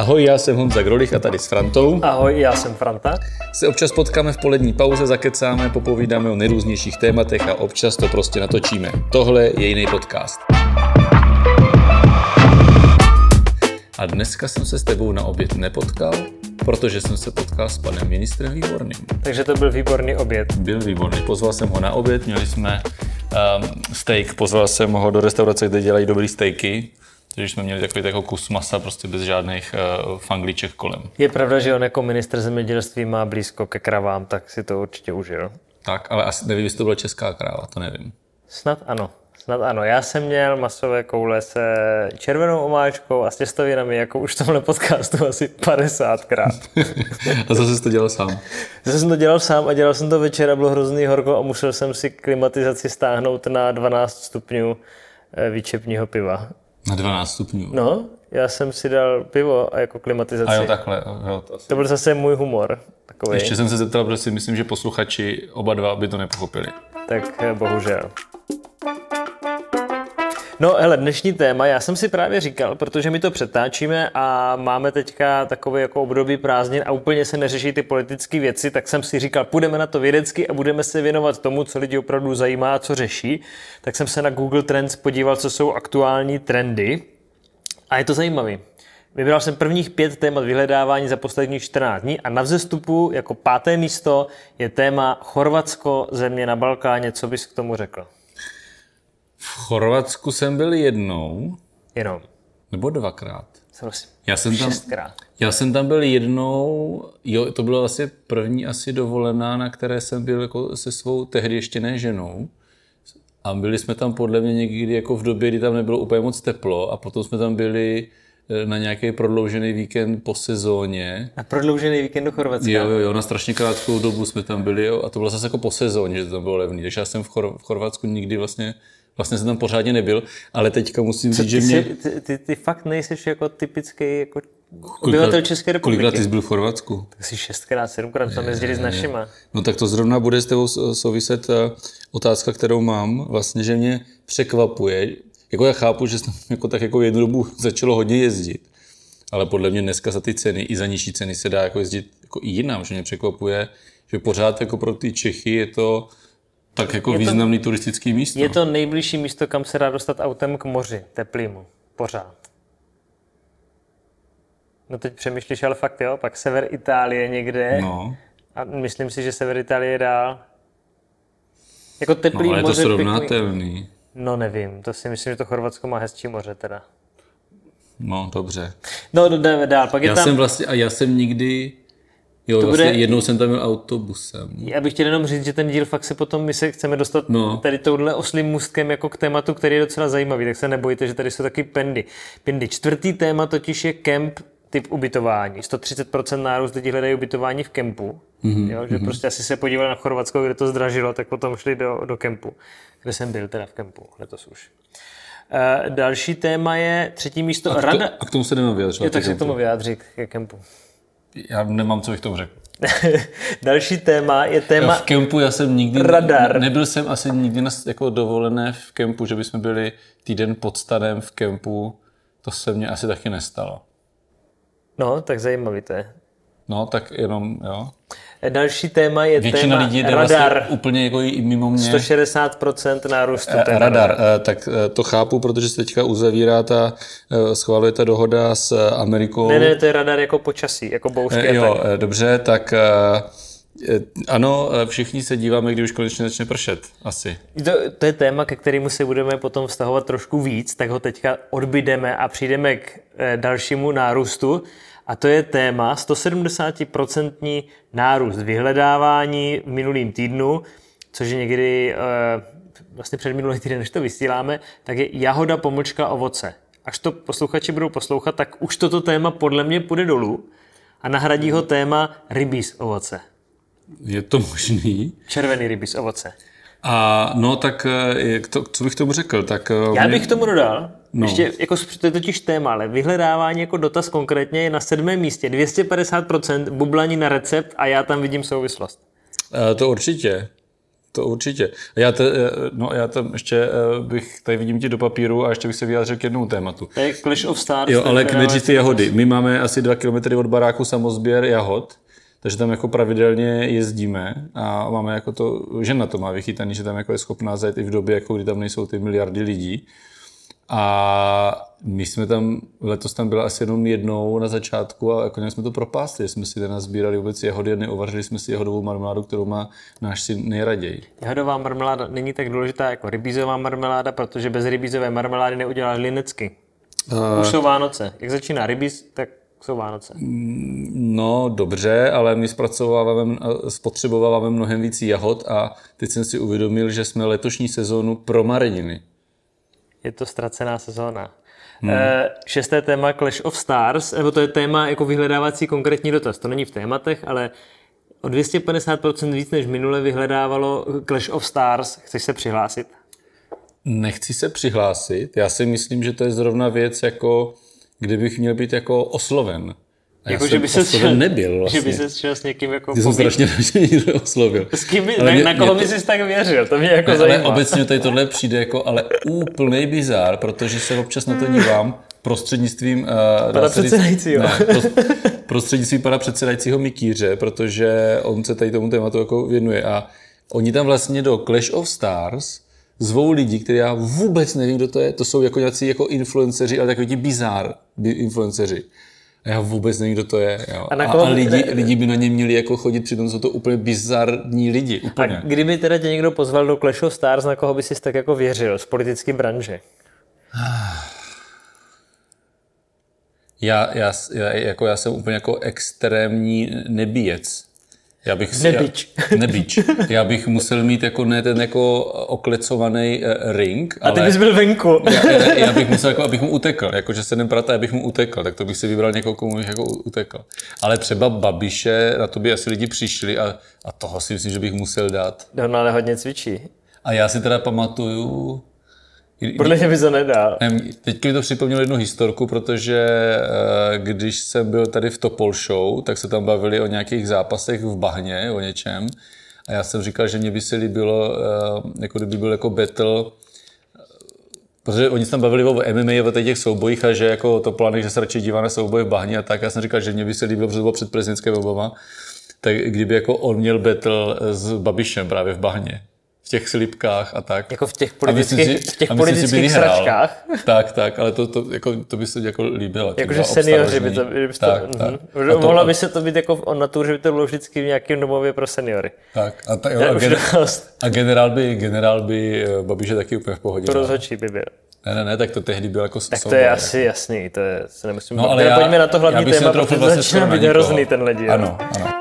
Ahoj, já jsem Honza Grolich a tady s Frantou. Ahoj, já jsem Franta. Se občas potkáme v polední pauze, zakecáme, popovídáme o nejrůznějších tématech a občas to prostě natočíme. Tohle je jiný podcast. A dneska jsem se s tebou na oběd nepotkal, protože jsem se potkal s panem ministrem Výborným. Takže to byl výborný oběd. Byl výborný. Pozval jsem ho na oběd, měli jsme um, steak, pozval jsem ho do restaurace, kde dělají dobrý steaky. Takže jsme měli takový jako kus masa prostě bez žádných uh, fangliček kolem. Je pravda, že on jako minister zemědělství má blízko ke kravám, tak si to určitě užil. Tak, ale asi nevím, jestli to byla česká kráva, to nevím. Snad ano. Snad ano. Já jsem měl masové koule se červenou omáčkou a s těstovinami, jako už v tomhle podcastu asi 50krát. a zase jsi to dělal sám? Zase jsem to dělal sám a dělal jsem to večer a bylo hrozný horko a musel jsem si klimatizaci stáhnout na 12 stupňů eh, výčepního piva. Na 12 stupňů? No, já jsem si dal pivo a jako klimatizaci. A jo, takhle. Jo, to, asi... to byl zase můj humor. Takový. Ještě jsem se zeptal, protože si myslím, že posluchači oba dva by to nepochopili. Tak eh, bohužel. No hele, dnešní téma, já jsem si právě říkal, protože my to přetáčíme a máme teďka takové jako období prázdnin a úplně se neřeší ty politické věci, tak jsem si říkal, půjdeme na to vědecky a budeme se věnovat tomu, co lidi opravdu zajímá a co řeší. Tak jsem se na Google Trends podíval, co jsou aktuální trendy a je to zajímavé. Vybral jsem prvních pět témat vyhledávání za posledních 14 dní a na vzestupu jako páté místo je téma Chorvatsko, země na Balkáně. Co bys k tomu řekl? V Chorvatsku jsem byl jednou. Jenom. Nebo dvakrát. Prosím. Já jsem tam, Šestkrát. Já jsem tam byl jednou, jo, to byla vlastně první asi dovolená, na které jsem byl jako se svou tehdy ještě ne ženou. A byli jsme tam podle mě někdy jako v době, kdy tam nebylo úplně moc teplo a potom jsme tam byli eh, na nějaký prodloužený víkend po sezóně. Na prodloužený víkend do Chorvatska? Jo, jo, jo, na strašně krátkou dobu jsme tam byli jo, a to bylo zase jako po sezóně, že to tam bylo levný. Takže já jsem v, Chor- v Chorvatsku nikdy vlastně Vlastně jsem tam pořádně nebyl, ale teďka musím říct, že mě... Ty, ty, ty fakt nejsi jako typický jako obyvatel České republiky. Kolikrát jsi byl v Chorvatsku? Tak jsi šestkrát, sedmkrát tam jezdili s našima. No tak to zrovna bude s tebou souviset eh, otázka, kterou mám, vlastně, že mě překvapuje, jako já chápu, že jsem jako tak jako jednu dobu začalo hodně jezdit, ale podle mě dneska za ty ceny, i za nižší ceny se dá jako jezdit jako i jinam, že mě překvapuje, že pořád jako pro ty Čechy je to tak jako je významný to, turistický místo. Je to nejbližší místo, kam se dá dostat autem k moři, teplýmu, pořád. No teď přemýšlíš, ale fakt jo, pak sever Itálie někde. No. A myslím si, že sever Itálie je dál. Jako teplý no, ale je moře. to srovnatelný. No nevím, to si myslím, že to Chorvatsko má hezčí moře teda. No, dobře. No, jdeme dál. Pak je já tam... jsem vlastně, a já jsem nikdy Jo, to vlastně bude... jednou jsem tam byl autobusem. Já bych chtěl jenom říct, že ten díl fakt se potom, my se chceme dostat no. tady touhle oslým můstkem jako k tématu, který je docela zajímavý, tak se nebojte, že tady jsou taky pendy. Pindy. Čtvrtý téma totiž je kemp typ ubytování. 130% nárůst lidí hledají ubytování v kempu. Mm-hmm. Jo, že mm-hmm. prostě asi se podívali na Chorvatsko, kde to zdražilo, tak potom šli do, do kempu, kde jsem byl teda v kempu letos už. Uh, další téma je třetí místo. A k, to, Rada... a k tomu se jdeme vyjadřovat. Jo, tak se k tomu vyjádří k kempu. Já nemám, co bych tomu řekl. Další téma je téma... V kempu já jsem nikdy... Radar. Nebyl jsem asi nikdy na, jako dovolené v kempu, že bychom byli týden pod stanem v kempu. To se mně asi taky nestalo. No, tak zajímavý to je. No, tak jenom, jo. Další téma je Většina téma lidí jde radar. Vlastně úplně jako i mimo mě. 160% nárůstu. Eh, radar, eh, tak eh, to chápu, protože se teďka uzavírá ta, schváluje ta dohoda s Amerikou. Ne, ne, to je radar jako počasí, jako bouřky. Jo, tak. dobře, tak ano, všichni se díváme, kdy už konečně začne pršet, asi. To, to je téma, ke kterému se budeme potom vztahovat trošku víc, tak ho teďka odbydeme a přijdeme k dalšímu nárůstu. A to je téma 170% nárůst vyhledávání v minulým týdnu, což je někdy vlastně před minulý týden, než to vysíláme, tak je jahoda pomlčka ovoce. Až to posluchači budou poslouchat, tak už toto téma podle mě půjde dolů a nahradí ho téma rybí z ovoce. Je to možný? Červený rybí z ovoce. A no tak, to, co bych tomu řekl? Tak, Já bych tomu dodal, No. Ještě, jako, to je totiž téma, ale vyhledávání jako dotaz konkrétně je na sedmém místě. 250% bublání na recept a já tam vidím souvislost. E, to určitě. To určitě. Já, te, no, já tam ještě eh, bych, tady vidím ti do papíru a ještě bych se vyjádřil k jednomu tématu. To je Clash of Stars. Jo, ale k ty jahody. My máme asi dva kilometry od baráku samozběr jahod, takže tam jako pravidelně jezdíme a máme jako to, žena to má vychytaný, že tam jako je schopná zajít i v době, jako kdy tam nejsou ty miliardy lidí. A my jsme tam, letos tam byla asi jenom jednou na začátku a jako jsme to propásli, jsme si tam nazbírali vůbec jehody a neuvařili jsme si jahodovou marmeládu, kterou má náš syn nejraději. Jahodová marmeláda není tak důležitá jako rybízová marmeláda, protože bez rybízové marmelády neuděláš linecky. Uh, Už jsou Vánoce. Jak začíná rybíz, tak jsou Vánoce. No, dobře, ale my zpracováváme, spotřebováváme mnohem víc jahod a teď jsem si uvědomil, že jsme letošní sezónu pro mareniny je to ztracená sezóna. Hmm. E, šesté téma Clash of Stars, nebo to je téma jako vyhledávací konkrétní dotaz. To není v tématech, ale o 250% víc než minule vyhledávalo Clash of Stars. Chceš se přihlásit? Nechci se přihlásit. Já si myslím, že to je zrovna věc, jako kdybych měl být jako osloven. A jako, že by se šel, nebyl vlastně. Že by se šel s někým jako Ty jsem strašně rád, že někdo oslovil. S kým by, na, mě, na koho by jsi tak věřil? To mě jako ne, zajímá. Ale obecně tady tohle přijde jako ale úplný bizár, protože se občas na to dívám prostřednictvím... Uh, pana předsedajícího. Ne, prostřednictvím pana předsedajícího Mikýře, protože on se tady tomu tématu jako věnuje a oni tam vlastně do Clash of Stars zvou lidi, které já vůbec nevím, kdo to je. To jsou jako nějací jako influenceři, ale takový ti bizár influenceři. A já vůbec nevím, kdo to je. Jo. A, a, a lidi, lidi by na ně měli jako chodit, přitom jsou to úplně bizarní lidi. Úplně. A kdyby teda tě někdo pozval do Clash of Stars, na koho by si tak jako věřil z politické branže? Já, já, já, jako já jsem úplně jako extrémní nebíjec. Já bych, nebič. Já, nebič. Já bych musel mít jako ne ten jako oklecovaný uh, ring. A ty bys byl venku. Já, já, já bych musel, jako, abych mu utekl. Jako, že se neprata, abych mu utekl. Tak to bych si vybral někoho, komu bych jako utekl. Ale třeba Babiše, na to by asi lidi přišli a, a toho si myslím, že bych musel dát. No, ale hodně cvičí. A já si teda pamatuju, podle mě by to nedal. Teď mi to připomnělo jednu historku, protože eh, když jsem byl tady v Topol Show, tak se tam bavili o nějakých zápasech v bahně, o něčem. A já jsem říkal, že mě by se líbilo, eh, jako kdyby byl jako battle, protože oni se tam bavili o MMA, o těch soubojích a že jako to plány, že se radši dívá na souboje v bahně a tak. Já jsem říkal, že mě by se líbilo, protože to bylo před prezidentské volbama, tak kdyby jako on měl battle s Babišem právě v bahně těch slipkách a tak. Jako v těch politických, si, v těch politických sračkách? Tak, tak, ale to, to, jako, to by se jako líbilo. Jakože seniori by to, by to tak, to, tak. Uh-huh. Mohlo by se to být jako on natur, že by to bylo vždycky v nějakém domově pro seniory. Tak, a, ta, jo, a, gen, a generál by, generál by eh, Babiše taky úplně v pohodě. To rozhodčí by byl. Ne, ne, ne, tak to tehdy bylo jako Tak to je asi jako. jasný, to je, se nemusím... No, ale já, pojďme na to hlavní téma, protože vlastně začíná být hrozný ten lidi. Ano, ano.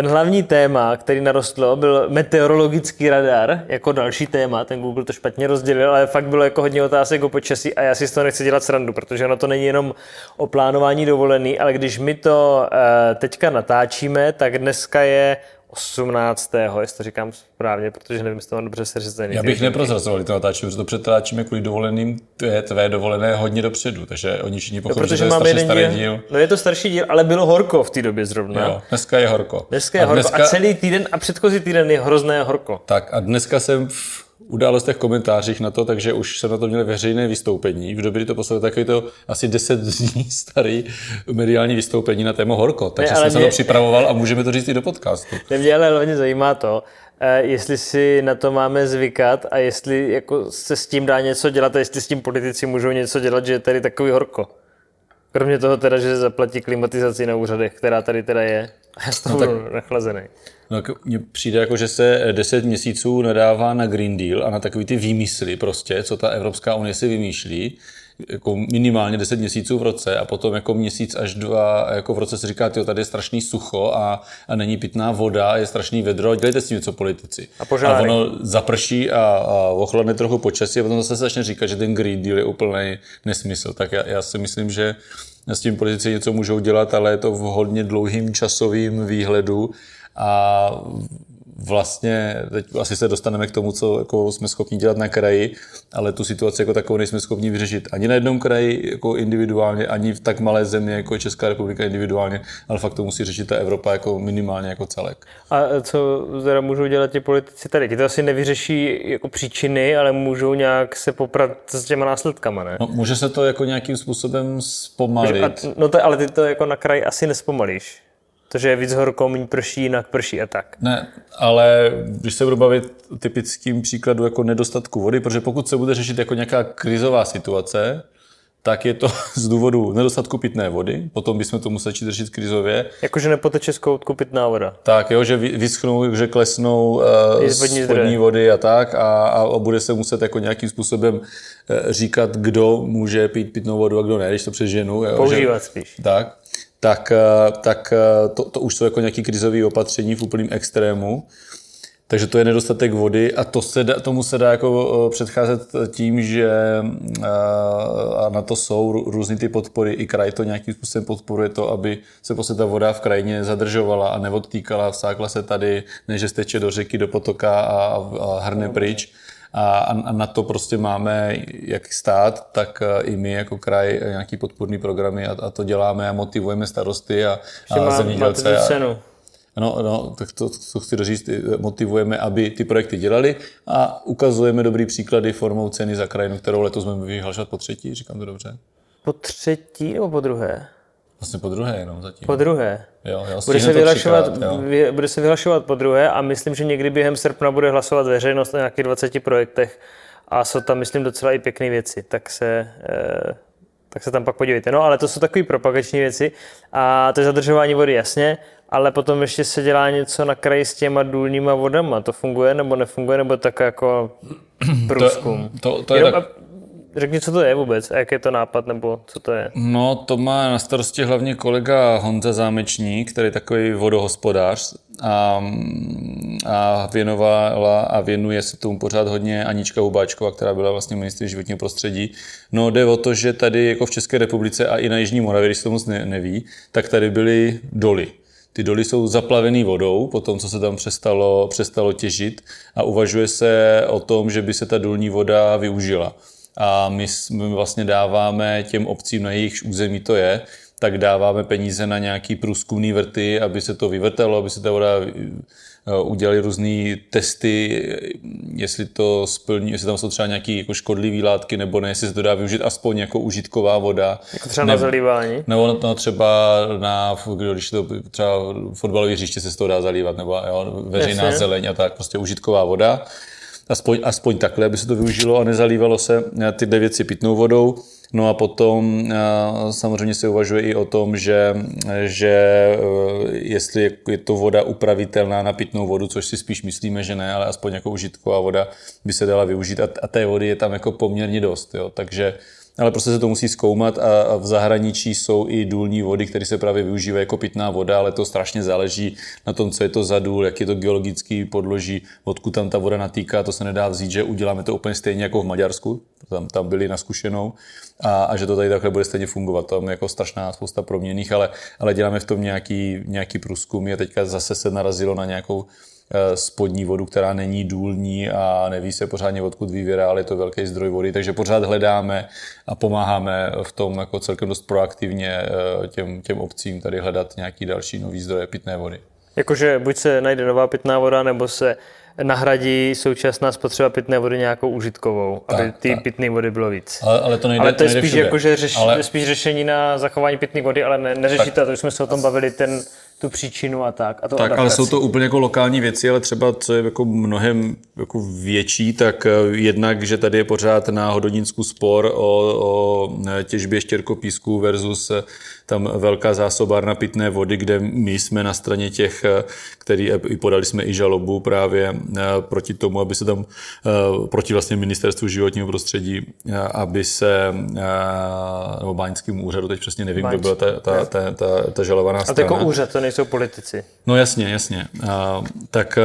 Ten hlavní téma, který narostlo, byl meteorologický radar, jako další téma, ten Google to špatně rozdělil, ale fakt bylo jako hodně otázek o počasí a já si z toho nechci dělat srandu, protože ono to není jenom o plánování dovolený, ale když my to uh, teďka natáčíme, tak dneska je 18. jestli to říkám správně, protože nevím, jestli to mám dobře seřazený. Já bych neprozrazoval, to natáčíme, protože to přetáčíme kvůli dovoleným, to je tvé dovolené hodně dopředu, takže oni všichni pochopili, no, že to je starý díl, díl. No je to starší díl, ale bylo horko v té době zrovna. Jo, dneska je horko. Dneska je a horko dneska... a celý týden a předchozí týden je hrozné horko. Tak a dneska jsem v událostech komentářích na to, takže už jsem na to měl veřejné vystoupení. V době, kdy to poslal takový to asi 10 dní starý mediální vystoupení na téma horko. Takže ne, jsem mě... se to připravoval a můžeme to říct i do podcastu. Ne, mě ale hlavně zajímá to, eh, jestli si na to máme zvykat a jestli jako se s tím dá něco dělat a jestli s tím politici můžou něco dělat, že je tady takový horko. Kromě toho teda, že zaplatí klimatizaci na úřadech, která tady teda je. Já toho no, tak... nachlazený. No, mně přijde jako, že se 10 měsíců nadává na Green Deal a na takový ty výmysly prostě, co ta Evropská unie si vymýšlí, jako minimálně 10 měsíců v roce a potom jako měsíc až dva jako v roce se říká, že tady je strašný sucho a, a není pitná voda, je strašný vedro, dělejte s tím něco politici. A, požáry. a ono zaprší a, a ochladne trochu počasí a potom zase se začne říkat, že ten Green Deal je úplný nesmysl. Tak já, já si myslím, že s tím politici něco můžou dělat, ale je to v hodně dlouhým časovým výhledu a vlastně, teď asi se dostaneme k tomu, co jako jsme schopni dělat na kraji, ale tu situaci jako takovou nejsme schopni vyřešit ani na jednom kraji jako individuálně, ani v tak malé zemi jako Česká republika individuálně, ale fakt to musí řešit ta Evropa jako minimálně jako celek. A co teda můžou dělat ti politici tady? Ti to asi nevyřeší jako příčiny, ale můžou nějak se poprat s těma následkama, ne? No, může se to jako nějakým způsobem zpomalit. A, no to, ale ty to jako na kraji asi nespomalíš. To, že je víc horko, méně prší, jinak prší a tak. Ne, ale když se budu bavit typickým příkladu jako nedostatku vody, protože pokud se bude řešit jako nějaká krizová situace, tak je to z důvodu nedostatku pitné vody, potom bychom to museli řešit krizově. Jakože nepoteče z koutku pitná voda. Tak, jo, že vyschnou, že klesnou uh, z vodní vody a tak a, a bude se muset jako nějakým způsobem uh, říkat, kdo může pít pitnou vodu a kdo ne, když to přeženu. Jo, Používat že, spíš. Tak, tak, uh, tak uh, to, to už jsou jako nějaké krizové opatření v úplném extrému. Takže to je nedostatek vody a to se da, tomu se dá jako předcházet tím, že a na to jsou různý ty podpory. I kraj to nějakým způsobem podporuje to, aby se prostě ta voda v krajině zadržovala a neodtýkala, vsákla se tady, než steče do řeky, do potoka a, a hrne pryč. A, a na to prostě máme jak stát, tak i my jako kraj nějaký podporný programy a, a to děláme a motivujeme starosty a, a zemědělce. A, No, no, tak to, to chci říct, motivujeme, aby ty projekty dělali a ukazujeme dobrý příklady formou ceny za krajinu, kterou letos jsme vyhlašovat po třetí, říkám to dobře. Po třetí nebo po druhé? Vlastně po druhé jenom zatím. Po druhé. Jo, jo, bude, se vyhlašovat, jo. bude se vyhlašovat po druhé a myslím, že někdy během srpna bude hlasovat veřejnost o nějakých 20 projektech a jsou tam, myslím, docela i pěkné věci, tak se, eh, tak se tam pak podívejte. No ale to jsou takové propagační věci a to je zadržování vody jasně ale potom ještě se dělá něco na kraji s těma důlníma vodama. To funguje nebo nefunguje, nebo tak jako průzkum? To, to, to je Jenom, tak... Řekni, co to je vůbec a jak je to nápad, nebo co to je? No, to má na starosti hlavně kolega Honza Zámečník, který je takový vodohospodář a, a věnovala a věnuje se tomu pořád hodně Anička Hubáčková, která byla vlastně ministrem životního prostředí. No jde o to, že tady jako v České republice a i na Jižní Moravě, když se to moc neví, tak tady byly doly ty doly jsou zaplavený vodou, po tom, co se tam přestalo, přestalo těžit a uvažuje se o tom, že by se ta dolní voda využila. A my, my vlastně dáváme těm obcím, na jejich území to je, tak dáváme peníze na nějaký průzkumný vrty, aby se to vyvrtalo, aby se ta voda Eh, udělali různé testy, jestli to splní, jestli tam jsou třeba nějaké jako škodlivé látky nebo ne, jestli se to dá využít aspoň jako užitková voda. Jako třeba ne, na zalívání? Nebo no, třeba na, když to třeba fotbalové hřiště se z toho dá zalívat, nebo jo, veřejná Jasně. zeleň a tak, prostě užitková voda. Aspoň, aspoň takhle, aby se to využilo a nezalívalo se ty dvě věci pitnou vodou. No a potom eh, samozřejmě se uvažuje i o tom, že, že eh, jestli je to voda upravitelná na pitnou vodu, což si spíš myslíme, že ne, ale aspoň jako užitková voda by se dala využít a, a té vody je tam jako poměrně dost. Jo. Takže ale prostě se to musí zkoumat a v zahraničí jsou i důlní vody, které se právě využívají jako pitná voda, ale to strašně záleží na tom, co je to za důl, jak je to geologický podloží, odkud tam ta voda natýká, to se nedá vzít, že uděláme to úplně stejně jako v Maďarsku, tam, tam byli na zkušenou a, a, že to tady takhle bude stejně fungovat. Tam je jako strašná spousta proměných, ale, ale děláme v tom nějaký, nějaký průzkum a teďka zase se narazilo na nějakou spodní vodu, která není důlní a neví se pořádně odkud vyvěrá, ale je to velký zdroj vody, takže pořád hledáme a pomáháme v tom jako celkem dost proaktivně eh, těm, těm obcím tady hledat nějaký další nový zdroje pitné vody. Jakože buď se najde nová pitná voda, nebo se nahradí současná spotřeba pitné vody nějakou užitkovou, tak, aby ty pitné vody bylo víc. Ale, ale to nejde Ale to je spíš, všude. jako, že řeš, ale... spíš řešení na zachování pitné vody, ale ne, neřešíte, to už jsme se o tom bavili, ten tu příčinu a tak. A to tak, adaptaci. ale jsou to úplně jako lokální věci, ale třeba co je jako mnohem jako větší, tak eh, jednak, že tady je pořád na Hodoninsku spor o, o eh, těžbě štěrkopísku versus eh, tam velká zásobárna pitné vody, kde my jsme na straně těch, který i podali jsme i žalobu právě proti tomu, aby se tam, proti vlastně ministerstvu životního prostředí, aby se, nebo báňskému úřadu, teď přesně nevím, kdo byla ta, ta, ta, ta, ta žalovaná strana. A to jako úřad, to nejsou politici. No jasně, jasně. Tak,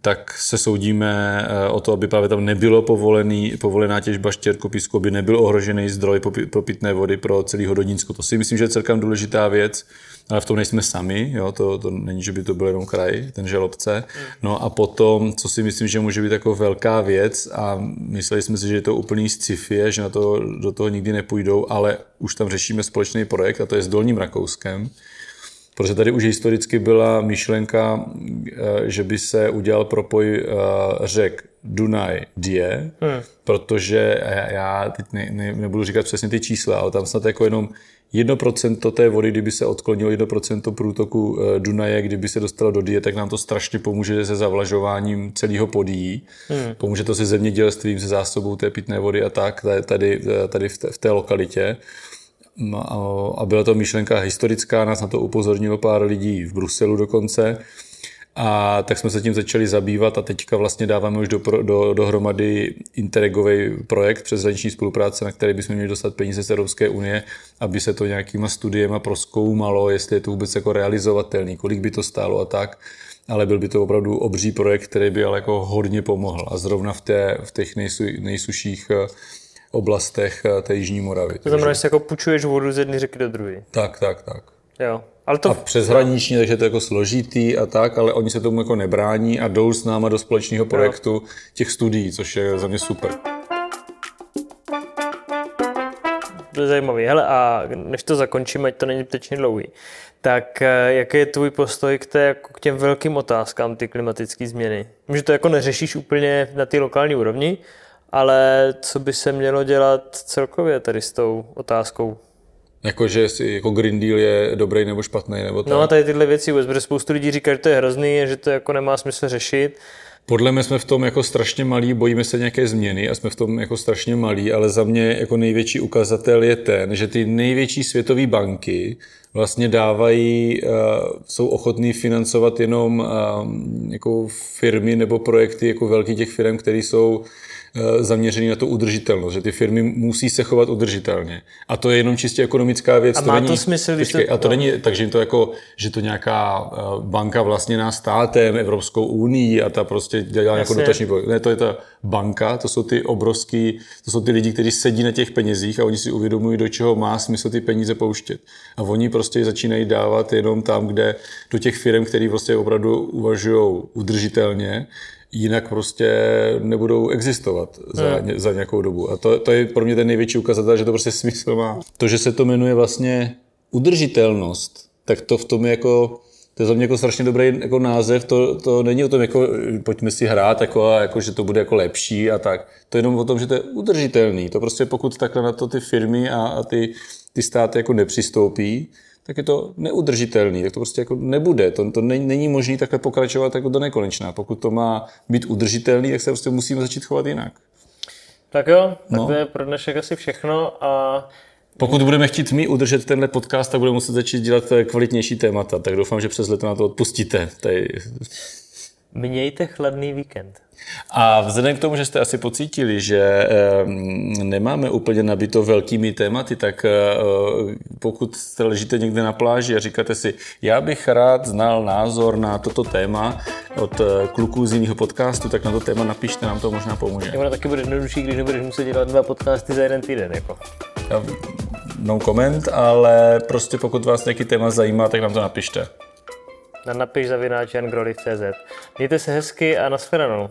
tak se soudíme o to, aby právě tam nebylo povolený, povolená těžba štěrkopísku, aby nebyl ohrožený zdroj pro pitné vody pro celý Hodonínsko. To si myslím, že je celkem důležitá věc ale v tom nejsme sami, jo, to, to není, že by to byl jenom kraj, ten želobce. No a potom, co si myslím, že může být jako velká věc a mysleli jsme si, že je to úplný sci-fi, že na to, do toho nikdy nepůjdou, ale už tam řešíme společný projekt a to je s Dolním Rakouskem, protože tady už historicky byla myšlenka, eh, že by se udělal propoj eh, řek Dunaj Die, hmm. protože já teď ne, ne, nebudu říkat přesně ty čísla, ale tam snad jako jenom 1% té vody, kdyby se odklonilo 1% průtoku eh, Dunaje, kdyby se dostalo do Die, tak nám to strašně pomůže se zavlažováním celého podí. Hmm. Pomůže to se zemědělstvím, se zásobou té pitné vody a tak, tady, tady v, té, v té lokalitě. A byla to myšlenka historická, nás na to upozornilo pár lidí v Bruselu dokonce. A tak jsme se tím začali zabývat a teďka vlastně dáváme už do, do, dohromady Interregový projekt přeshraniční spolupráce, na který bychom měli dostat peníze z Evropské unie, aby se to nějakýma studiema proskoumalo, jestli je to vůbec jako realizovatelný, kolik by to stálo a tak ale byl by to opravdu obří projekt, který by ale jako hodně pomohl. A zrovna v, té, v těch nejsu, nejsuších oblastech eh, té Jižní Moravy. To znamená, že jako půjčuješ vodu z jedné řeky do druhé. Tak, tak, tak. Jo. Ale to... A přeshraničně, takže to je jako složitý a tak, ale oni se tomu jako nebrání a jdou s náma do společného projektu jo. těch studií, což je za mě super. To je zajímavý. Hele, a než to zakončíme, ať to není teď dlouhý, tak eh, jaký je tvůj postoj k, té, jako k těm velkým otázkám ty klimatické změny? Že to jako neřešíš úplně na té lokální úrovni, ale co by se mělo dělat celkově tady s tou otázkou Jakože si jako Green Deal je dobrý nebo špatný, nebo tak. No a tady tyhle věci vůbec, protože spoustu lidí říká, že to je hrozný, že to jako nemá smysl řešit. Podle mě jsme v tom jako strašně malí, bojíme se nějaké změny a jsme v tom jako strašně malí, ale za mě jako největší ukazatel je ten, že ty největší světové banky vlastně dávají, eh, jsou ochotní financovat jenom eh, jako firmy nebo projekty jako velký těch firm, které jsou zaměřený na to udržitelnost, že ty firmy musí se chovat udržitelně. A to je jenom čistě ekonomická věc. A to má není, to smysl, když počkej, to... A to no. není, takže to jako, že to nějaká eh, banka vlastněná státem, Evropskou unii a ta prostě dělá nějakou dotační Ne, to je ta banka, to jsou ty obrovský, to jsou ty lidi, kteří sedí na těch penězích a oni si uvědomují, do čeho má smysl ty peníze pouštět. A oni prostě začínají dávat jenom tam, kde do těch firm, které prostě opravdu uvažují udržitelně, jinak prostě nebudou existovat za, hmm. za nějakou dobu. A to, to je pro mě ten největší ukazatel, že to prostě smysl má. To, že se to jmenuje vlastně udržitelnost, tak to v tom je jako to je za mě jako strašně dobrý jako název, to, to není o tom, jako, pojďme si hrát, jako, a jako, že to bude jako lepší a tak. To je jenom o tom, že to je udržitelný. To prostě pokud takhle na to ty firmy a, a ty, ty státy jako nepřistoupí, tak je to neudržitelný, tak to prostě jako nebude. To, to není, není možné takhle pokračovat jako do nekonečná. Pokud to má být udržitelný, tak se prostě musíme začít chovat jinak. Tak jo, tak no. to je pro dnešek asi všechno a pokud budeme chtít my udržet tenhle podcast, tak budeme muset začít dělat kvalitnější témata, tak doufám, že přes leto na to odpustíte. Tady... Mějte chladný víkend. A vzhledem k tomu, že jste asi pocítili, že nemáme úplně nabito velkými tématy, tak eh, pokud jste ležíte někde na pláži a říkáte si, já bych rád znal názor na toto téma od eh, kluků z jiného podcastu, tak na to téma napište, nám to možná pomůže. Ono taky bude jednodušší, když nebudeš muset dělat dva podcasty za jeden týden. Jako. No koment, ale prostě pokud vás nějaký téma zajímá, tak nám to napište. Na napiš zavináč Mějte se hezky a nashledanou.